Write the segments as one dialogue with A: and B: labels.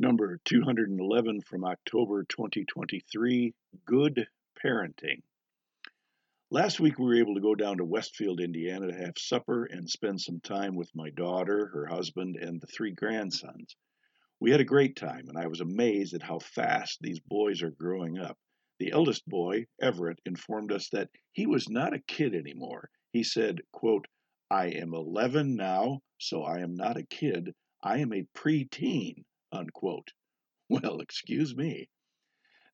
A: Number 211 from October 2023 Good Parenting. Last week we were able to go down to Westfield, Indiana to have supper and spend some time with my daughter, her husband, and the three grandsons. We had a great time, and I was amazed at how fast these boys are growing up. The eldest boy, Everett, informed us that he was not a kid anymore. He said, quote, I am 11 now, so I am not a kid. I am a preteen unquote. Well, excuse me.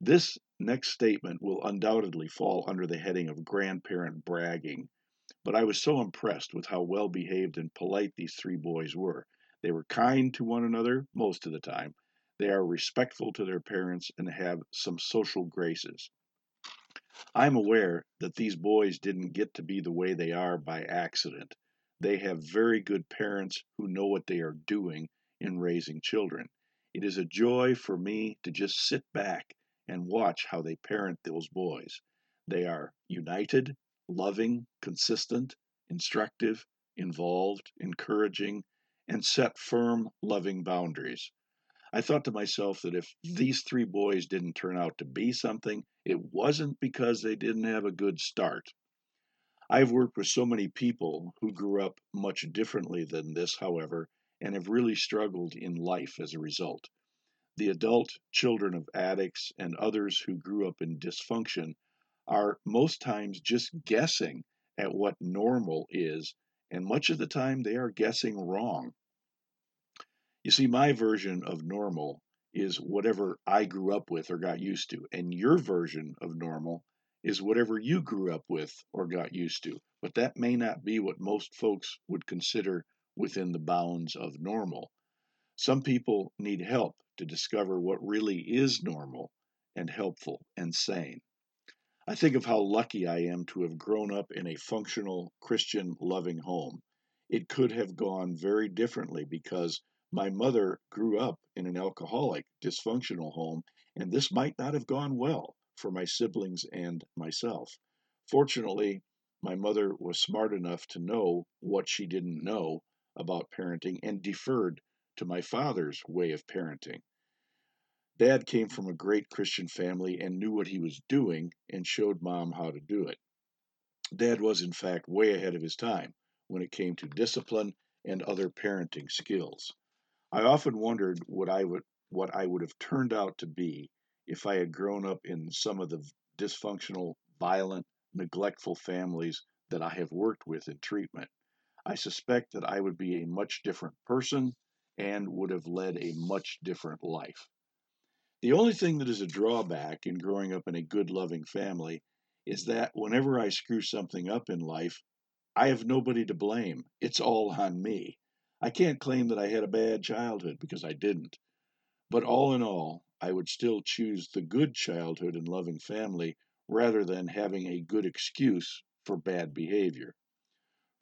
A: This next statement will undoubtedly fall under the heading of grandparent bragging, but I was so impressed with how well behaved and polite these three boys were. They were kind to one another most of the time. They are respectful to their parents and have some social graces. I'm aware that these boys didn't get to be the way they are by accident. They have very good parents who know what they are doing in raising children. It is a joy for me to just sit back and watch how they parent those boys. They are united, loving, consistent, instructive, involved, encouraging, and set firm, loving boundaries. I thought to myself that if these three boys didn't turn out to be something, it wasn't because they didn't have a good start. I've worked with so many people who grew up much differently than this, however, and have really struggled in life as a result. The adult children of addicts and others who grew up in dysfunction are most times just guessing at what normal is, and much of the time they are guessing wrong. You see, my version of normal is whatever I grew up with or got used to, and your version of normal is whatever you grew up with or got used to. But that may not be what most folks would consider within the bounds of normal. Some people need help to discover what really is normal and helpful and sane. I think of how lucky I am to have grown up in a functional, Christian, loving home. It could have gone very differently because my mother grew up in an alcoholic, dysfunctional home, and this might not have gone well for my siblings and myself. Fortunately, my mother was smart enough to know what she didn't know about parenting and deferred to my father's way of parenting. Dad came from a great Christian family and knew what he was doing and showed mom how to do it. Dad was, in fact, way ahead of his time when it came to discipline and other parenting skills. I often wondered what I would what I would have turned out to be if I had grown up in some of the dysfunctional, violent, neglectful families that I have worked with in treatment. I suspect that I would be a much different person and would have led a much different life. The only thing that is a drawback in growing up in a good, loving family is that whenever I screw something up in life, I have nobody to blame. It's all on me. I can't claim that I had a bad childhood because I didn't. But all in all, I would still choose the good childhood and loving family rather than having a good excuse for bad behavior.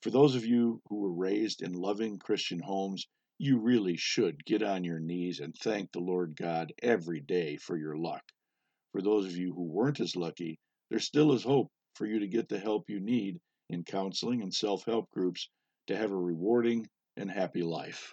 A: For those of you who were raised in loving Christian homes, you really should get on your knees and thank the Lord God every day for your luck. For those of you who weren't as lucky, there still is hope for you to get the help you need in counseling and self help groups to have a rewarding and happy life.